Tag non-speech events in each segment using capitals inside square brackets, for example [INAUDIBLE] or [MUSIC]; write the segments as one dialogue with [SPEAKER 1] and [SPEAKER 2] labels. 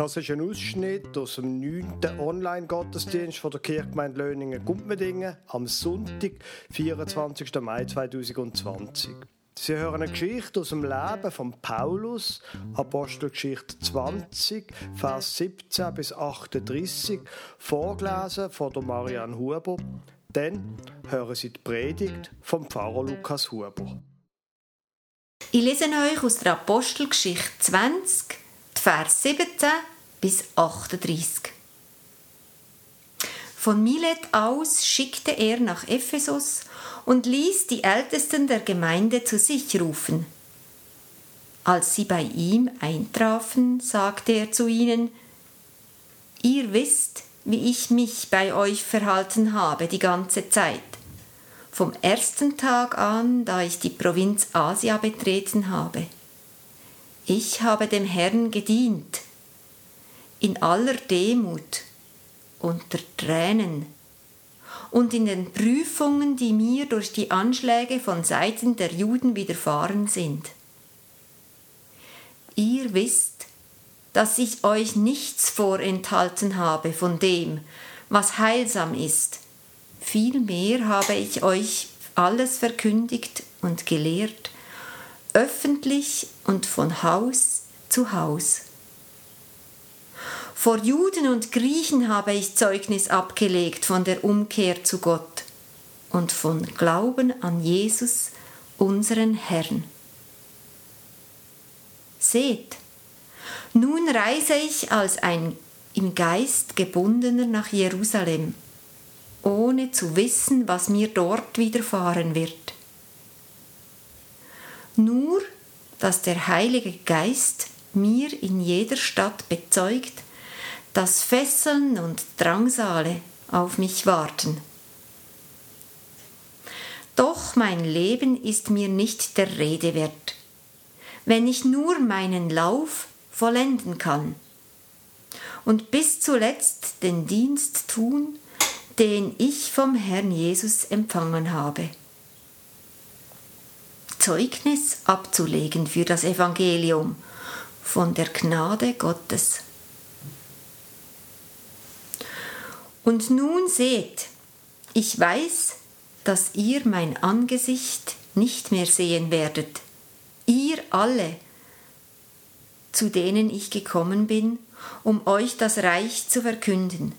[SPEAKER 1] Das ist ein Ausschnitt aus dem 9. Online-Gottesdienst der Kirchgemeinde Löningen-Gumpmedingen am Sonntag, 24. Mai 2020. Sie hören eine Geschichte aus dem Leben von Paulus, Apostelgeschichte 20, Vers 17 bis 38, vorgelesen von der Marianne Huber. Dann hören Sie die Predigt vom Pfarrer Lukas Huber.
[SPEAKER 2] Ich lese euch aus der Apostelgeschichte 20, Vers 17 bis 38. Von Milet aus schickte er nach Ephesus und ließ die Ältesten der Gemeinde zu sich rufen. Als sie bei ihm eintrafen, sagte er zu ihnen, Ihr wisst, wie ich mich bei euch verhalten habe die ganze Zeit, vom ersten Tag an, da ich die Provinz Asia betreten habe. Ich habe dem Herrn gedient, in aller Demut, unter Tränen und in den Prüfungen, die mir durch die Anschläge von Seiten der Juden widerfahren sind. Ihr wisst, dass ich euch nichts vorenthalten habe von dem, was heilsam ist. Vielmehr habe ich euch alles verkündigt und gelehrt, öffentlich und von Haus zu Haus. Vor Juden und Griechen habe ich Zeugnis abgelegt von der Umkehr zu Gott und von Glauben an Jesus, unseren Herrn. Seht, nun reise ich als ein im Geist gebundener nach Jerusalem, ohne zu wissen, was mir dort widerfahren wird nur, dass der Heilige Geist mir in jeder Stadt bezeugt, dass Fesseln und Drangsale auf mich warten. Doch mein Leben ist mir nicht der Rede wert, wenn ich nur meinen Lauf vollenden kann und bis zuletzt den Dienst tun, den ich vom Herrn Jesus empfangen habe. Zeugnis abzulegen für das Evangelium von der Gnade Gottes. Und nun seht, ich weiß, dass ihr mein Angesicht nicht mehr sehen werdet, ihr alle, zu denen ich gekommen bin, um euch das Reich zu verkünden.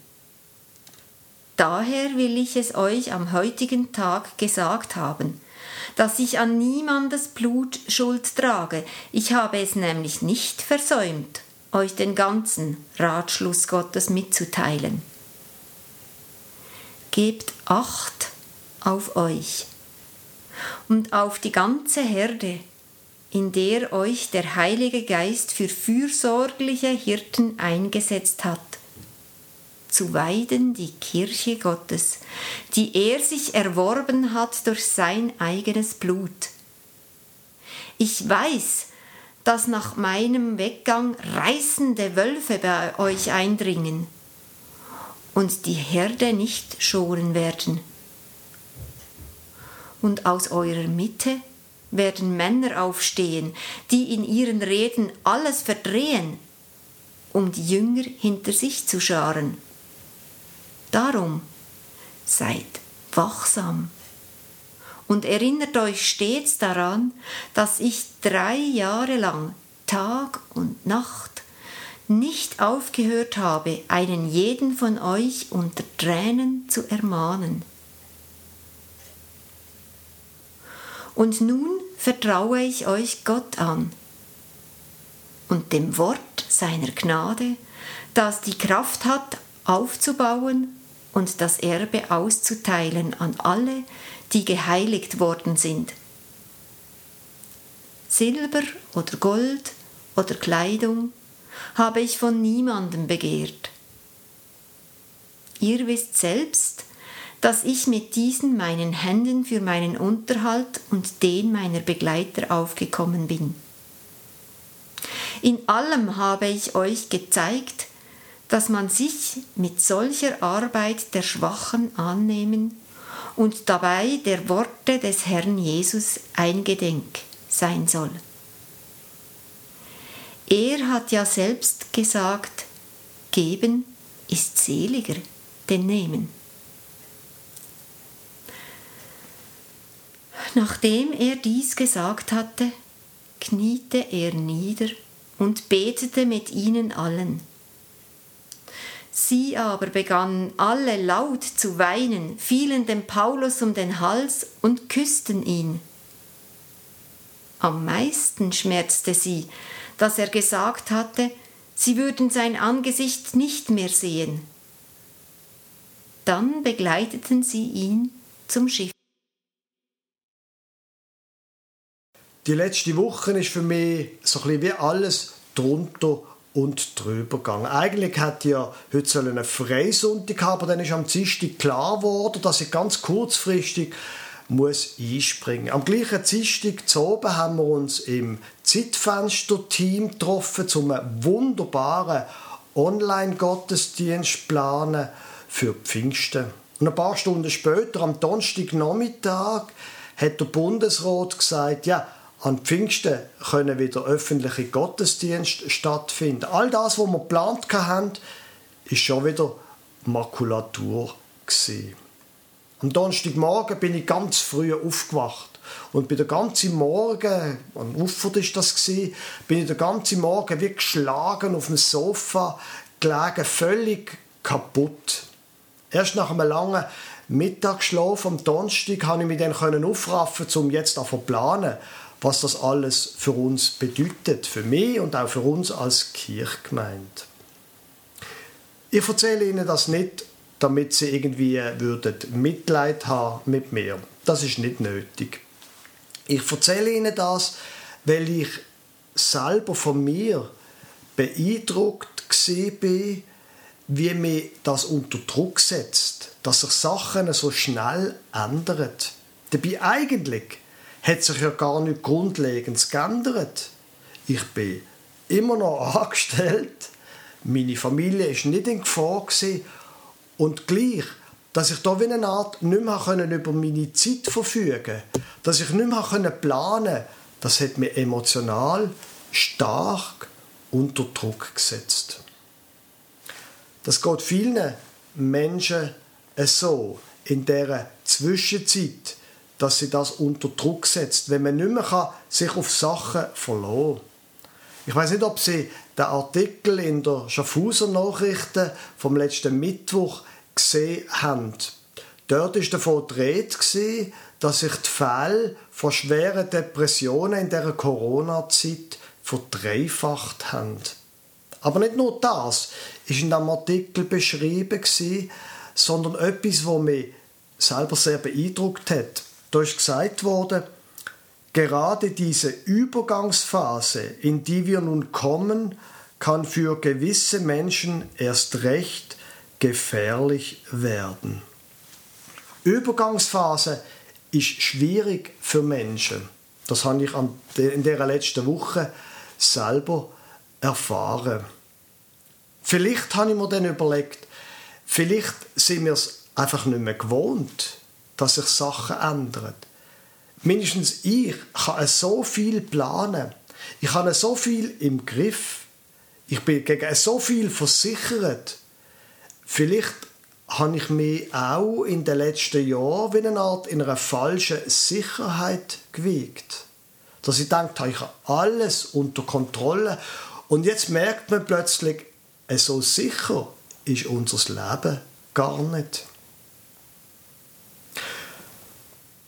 [SPEAKER 2] Daher will ich es euch am heutigen Tag gesagt haben, dass ich an niemandes Blut Schuld trage. Ich habe es nämlich nicht versäumt, euch den ganzen Ratschluss Gottes mitzuteilen. Gebt Acht auf euch und auf die ganze Herde, in der euch der Heilige Geist für fürsorgliche Hirten eingesetzt hat zu weiden die Kirche Gottes, die er sich erworben hat durch sein eigenes Blut. Ich weiß, dass nach meinem Weggang reißende Wölfe bei euch eindringen und die Herde nicht schonen werden. Und aus eurer Mitte werden Männer aufstehen, die in ihren Reden alles verdrehen, um die Jünger hinter sich zu scharen. Darum seid wachsam und erinnert euch stets daran, dass ich drei Jahre lang Tag und Nacht nicht aufgehört habe, einen jeden von euch unter Tränen zu ermahnen. Und nun vertraue ich euch Gott an und dem Wort seiner Gnade, das die Kraft hat, aufzubauen und das Erbe auszuteilen an alle, die geheiligt worden sind. Silber oder Gold oder Kleidung habe ich von niemandem begehrt. Ihr wisst selbst, dass ich mit diesen meinen Händen für meinen Unterhalt und den meiner Begleiter aufgekommen bin. In allem habe ich euch gezeigt, dass man sich mit solcher Arbeit der Schwachen annehmen und dabei der Worte des Herrn Jesus eingedenk sein soll. Er hat ja selbst gesagt, Geben ist seliger denn Nehmen. Nachdem er dies gesagt hatte, kniete er nieder und betete mit ihnen allen. Sie aber begannen alle laut zu weinen, fielen dem Paulus um den Hals und küssten ihn. Am meisten schmerzte sie, dass er gesagt hatte, sie würden sein Angesicht nicht mehr sehen. Dann begleiteten sie ihn zum Schiff.
[SPEAKER 1] Die letzte Woche ist für mich so ein bisschen wie alles drunter und drüber gegangen. Eigentlich hätte ja heute einen Freisonntag haben, aber dann ist am Dienstag klar geworden, dass ich ganz kurzfristig muss einspringen. Am gleichen Dienstag zu oben haben wir uns im Zeitfenster-Team getroffen, um einen wunderbaren Online-Gottesdienst planen für Pfingsten. Und ein paar Stunden später, am Donnerstagnachmittag, hat der Bundesrat gesagt, ja, an Pfingsten können wieder öffentliche Gottesdienste stattfinden. All das, was wir geplant haben, ist schon wieder Makulatur gewesen. Am Donnerstagmorgen bin ich ganz früh aufgewacht und bin den ganzen Morgen, am Ufer ist das bin ich den ganzen Morgen wie geschlagen auf dem Sofa gelegen, völlig kaputt. Erst nach einem langen Mittagsschlaf am Donnerstag konnte ich mich dann aufraffen, um jetzt zu planen, was das alles für uns bedeutet, für mich und auch für uns als Kirchgemeinde. Ich erzähle Ihnen das nicht, damit Sie irgendwie würden Mitleid haben mit mir. Das ist nicht nötig. Ich erzähle Ihnen das, weil ich selber von mir beeindruckt bin, wie mir das unter Druck setzt, dass sich Sachen so schnell ändern. Dabei eigentlich hat sich ja gar nicht grundlegend geändert. Ich bin immer noch [LAUGHS] angestellt, meine Familie ist nicht in Gefahr gewesen, und gleich, dass ich da wie eine Art nicht mehr über meine Zeit verfügen konnte, dass ich nicht mehr planen konnte, das hat mich emotional stark unter Druck gesetzt. Das geht vielen Menschen so in dieser Zwischenzeit, dass sie das unter Druck setzt, wenn man nicht mehr sich auf Sachen verlassen kann. Ich weiß nicht, ob Sie den Artikel in der Schaffhauser Nachrichten vom letzten Mittwoch gesehen haben. Dort ist davon Rede, dass sich die Fälle von schweren Depressionen in der Corona-Zeit verdreifacht haben. Aber nicht nur das ist in diesem Artikel beschrieben, sondern etwas, was mich selber sehr beeindruckt hat. Da ist gesagt worden, gerade diese Übergangsphase, in die wir nun kommen, kann für gewisse Menschen erst recht gefährlich werden. Übergangsphase ist schwierig für Menschen. Das habe ich in der letzten Woche selber erfahren. Vielleicht habe ich mir dann überlegt, vielleicht sind wir es einfach nicht mehr gewohnt dass sich Sachen ändern. Mindestens ich kann so viel planen. Ich habe so viel im Griff. Ich bin gegen so viel versichert. Vielleicht habe ich mich auch in den letzten Jahren wie eine Art in einer falschen Sicherheit gewiegt. Dass ich denke, ich habe alles unter Kontrolle. Und jetzt merkt man plötzlich, so sicher ist unser Leben gar nicht.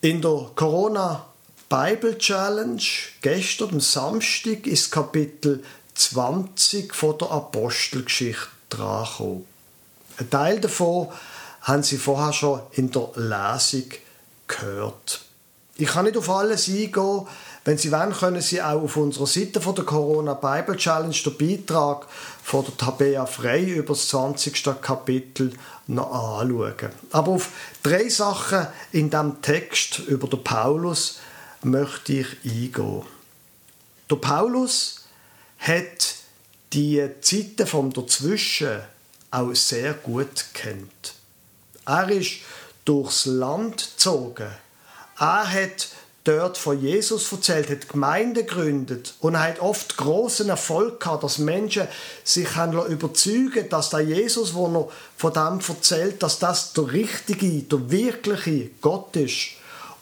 [SPEAKER 1] In der Corona Bible Challenge gestern am Samstag ist Kapitel 20 von der Apostelgeschichte dran Ein Teil davon haben Sie vorher schon in der Lesung gehört. Ich kann nicht auf alles eingehen. Wenn Sie wollen, können Sie auch auf unserer Seite von der Corona Bible Challenge den Beitrag von der Tabea Frei über das 20. Kapitel noch anschauen. Aber auf drei Sachen in dem Text über den Paulus möchte ich eingehen. Der Paulus hat die Zeiten vom Dazwischen auch sehr gut kennt. Er ist durchs Land gezogen. Er hat dort von Jesus erzählt, hat Gemeinde gegründet und er hat oft großen Erfolg gehabt, dass Menschen sich haben überzeugen dass der Jesus, wo er von dem erzählt, dass das der richtige, der wirkliche Gott ist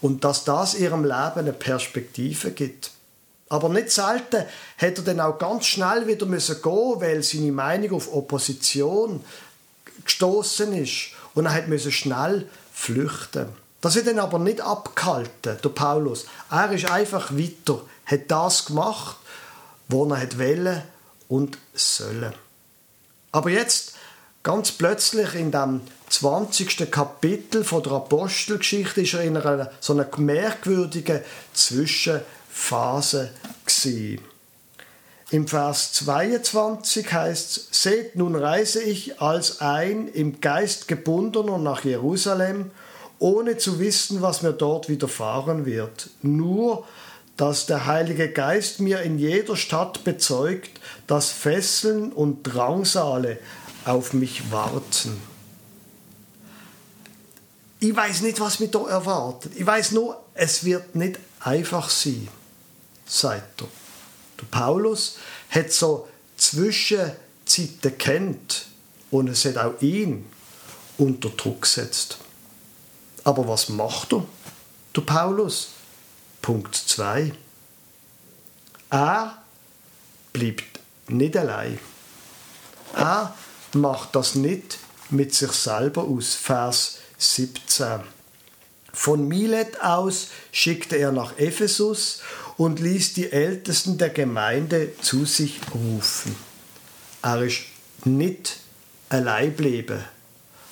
[SPEAKER 1] und dass das ihrem Leben eine Perspektive gibt. Aber nicht selten hat er dann auch ganz schnell wieder müssen gehen, weil seine Meinung auf Opposition gestoßen ist und er hat müssen schnell flüchten. Das wird dann aber nicht abgehalten, der Paulus. Er ist einfach weiter, hat das gemacht, was er wollte und sollen. Aber jetzt, ganz plötzlich in dem 20. Kapitel von der Apostelgeschichte, ist er in einer so einer merkwürdigen Zwischenphase gewesen. Im Vers 22 heißt es, Seht, nun reise ich als ein im Geist gebundener nach Jerusalem, ohne zu wissen, was mir dort widerfahren wird. Nur, dass der Heilige Geist mir in jeder Stadt bezeugt, dass Fesseln und Drangsale auf mich warten. Ich weiß nicht, was mich da erwartet. Ich weiß nur, es wird nicht einfach sein, sagt er. Der Paulus hat so Zwischenzeiten kennt und es hat auch ihn unter Druck gesetzt. Aber was macht er, der Paulus? Punkt 2. Er bleibt nicht allein. Er macht das nicht mit sich selber aus. Vers 17. Von Milet aus schickte er nach Ephesus und ließ die Ältesten der Gemeinde zu sich rufen. Er ist nicht allein geblieben,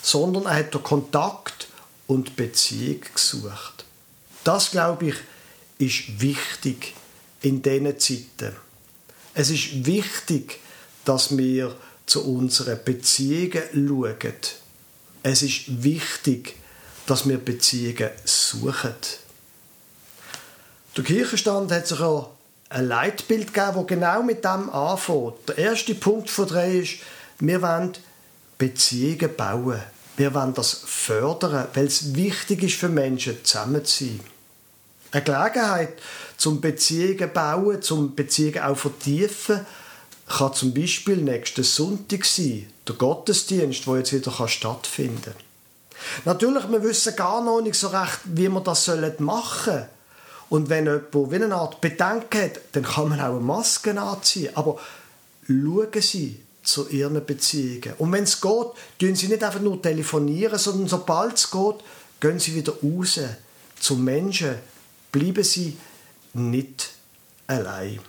[SPEAKER 1] sondern er hat den Kontakt und Beziehung gesucht. Das, glaube ich, ist wichtig in diesen Zeiten. Es ist wichtig, dass wir zu unseren Beziehungen schauen. Es ist wichtig, dass wir Beziehungen suchen. Der Kirchenstand hat sich ein Leitbild gegeben, das genau mit dem anfängt. Der erste Punkt von drei ist, wir wollen Beziehungen bauen. Wir wollen das fördern, weil es wichtig ist für Menschen, zusammen zu sein. Eine Gelegenheit zum Beziehungen bauen, zum Beziehungen auch vertiefen, kann zum Beispiel nächsten Sonntag sein, der Gottesdienst, der jetzt wieder stattfinden kann. Natürlich, wir wissen gar noch nicht so recht, wie wir das machen sollen. Und wenn jemand wie eine Art Bedenken hat, dann kann man auch eine Maske anziehen. Aber schauen Sie, zu ihren Beziehungen. Und wenn es geht, tun sie nicht einfach nur telefonieren, sondern sobald es geht, gehen sie wieder raus zum Menschen. Bleiben sie nicht allein.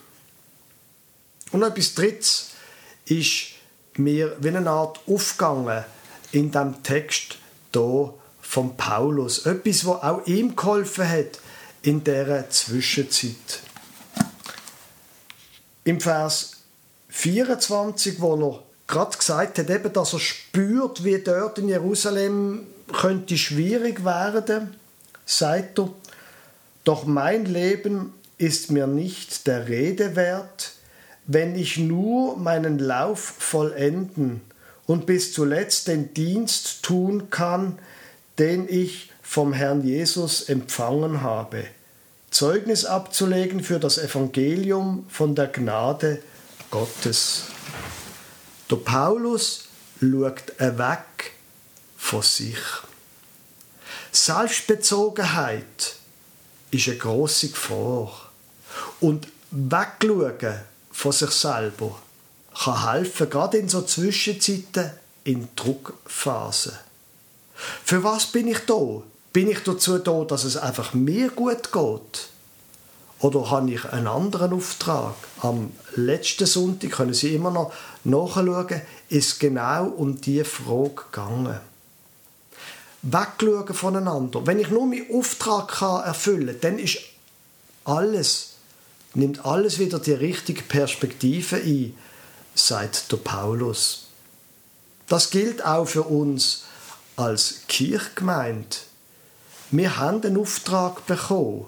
[SPEAKER 1] Und noch etwas Drittes ist mir wie eine Art aufgegangen in dem Text hier von Paulus. Etwas, was auch ihm geholfen hat in dieser Zwischenzeit. Im Vers 24, wo er gerade gesagt hat, eben, dass er spürt, wie dort in Jerusalem könnte schwierig werden, sagt er, doch mein Leben ist mir nicht der Rede wert, wenn ich nur meinen Lauf vollenden und bis zuletzt den Dienst tun kann, den ich vom Herrn Jesus empfangen habe, Zeugnis abzulegen für das Evangelium von der Gnade Gottes. Der Paulus schaut weg von sich. Selbstbezogenheit ist eine grosse Gefahr. Und wegschauen von sich selber kann helfen, gerade in so Zwischenzeiten, in Druckphasen. Für was bin ich da? Bin ich dazu da, dass es einfach mir gut geht? Oder habe ich einen anderen Auftrag? Am letzten Sonntag können Sie immer noch nachschauen, ist genau um diese Frage gegangen. Wegschauen voneinander. Wenn ich nur meinen Auftrag erfüllen kann, dann ist alles, nimmt alles wieder die richtige Perspektive ein, sagt der Paulus. Das gilt auch für uns als Kirchgemeinde. Wir haben den Auftrag bekommen.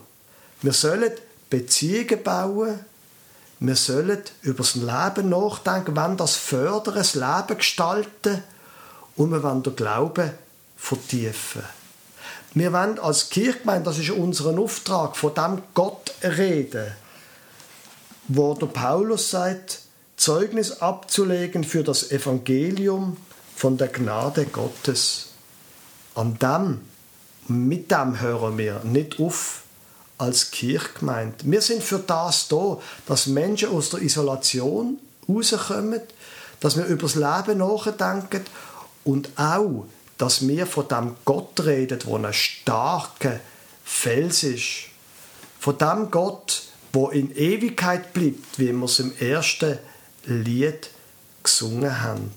[SPEAKER 1] Wir sollen Beziehungen bauen. Wir sollen über das Leben nachdenken, wenn das fördern, das Leben gestalten und wir wollen den Glauben vertiefen. Wir wollen als Kirchgemeinde, das ist unser Auftrag, von dem Gott reden, wo der Paulus sagt, Zeugnis abzulegen für das Evangelium von der Gnade Gottes. An dem, mit dem hören wir nicht auf als Kirchgemeinde. Wir sind für das da, dass Menschen aus der Isolation rauskommen, dass wir über das Leben nachdenken und auch, dass wir von dem Gott reden, der ein starker Fels ist. Von dem Gott, wo in Ewigkeit bleibt, wie wir es im ersten Lied gesungen haben.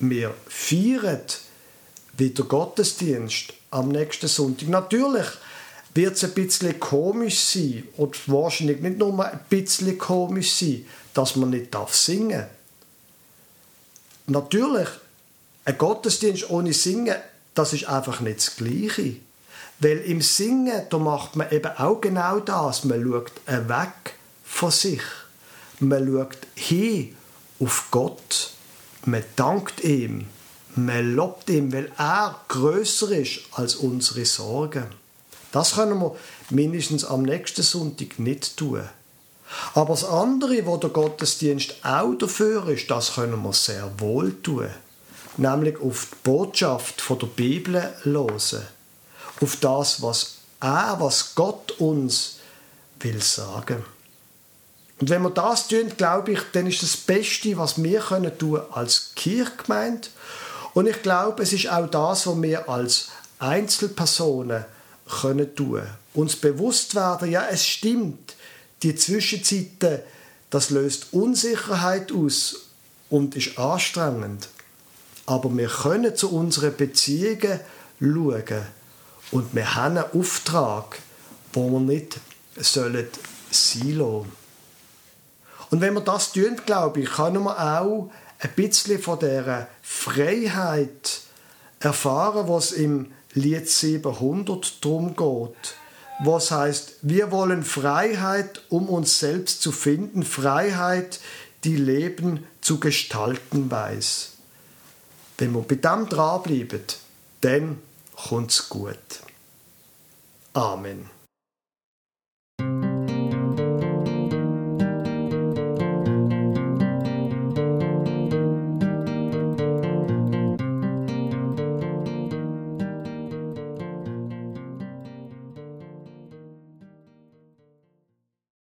[SPEAKER 1] Wir feiern wieder Gottesdienst am nächsten Sonntag. Natürlich wird es ein bisschen komisch sein, und wahrscheinlich nicht nur ein bisschen komisch sein, dass man nicht singen darf. Natürlich, ein Gottesdienst ohne Singen, das ist einfach nicht das Gleiche. Weil im Singen, da macht man eben auch genau das. Man schaut weg von sich. Man schaut hin auf Gott. Man dankt ihm. Man lobt ihm, weil er größer ist als unsere Sorgen. Das können wir mindestens am nächsten Sonntag nicht tun. Aber das andere, wo der Gottesdienst auch dafür ist, das können wir sehr wohl tun. Nämlich auf die Botschaft der Bibel hören. Auf das, was er, was Gott uns will sagen. Und wenn wir das tun, glaube ich, dann ist das Beste, was wir können tun als Kirchgemeinde. Und ich glaube, es ist auch das, was wir als Einzelpersonen können tun. Uns bewusst werden, ja, es stimmt, die Zwischenzeiten, das löst Unsicherheit aus und ist anstrengend. Aber wir können zu unseren Beziehungen schauen und wir haben einen Auftrag, wo wir nicht sollen sein lassen. Und wenn wir das tun, glaube ich, können wir auch ein bisschen von dieser Freiheit erfahren, was im Lied 700 drum geht was heißt, wir wollen Freiheit, um uns selbst zu finden, Freiheit, die Leben zu gestalten weiß. Wenn wir bei dem dranbleiben, dann kommt's gut. Amen.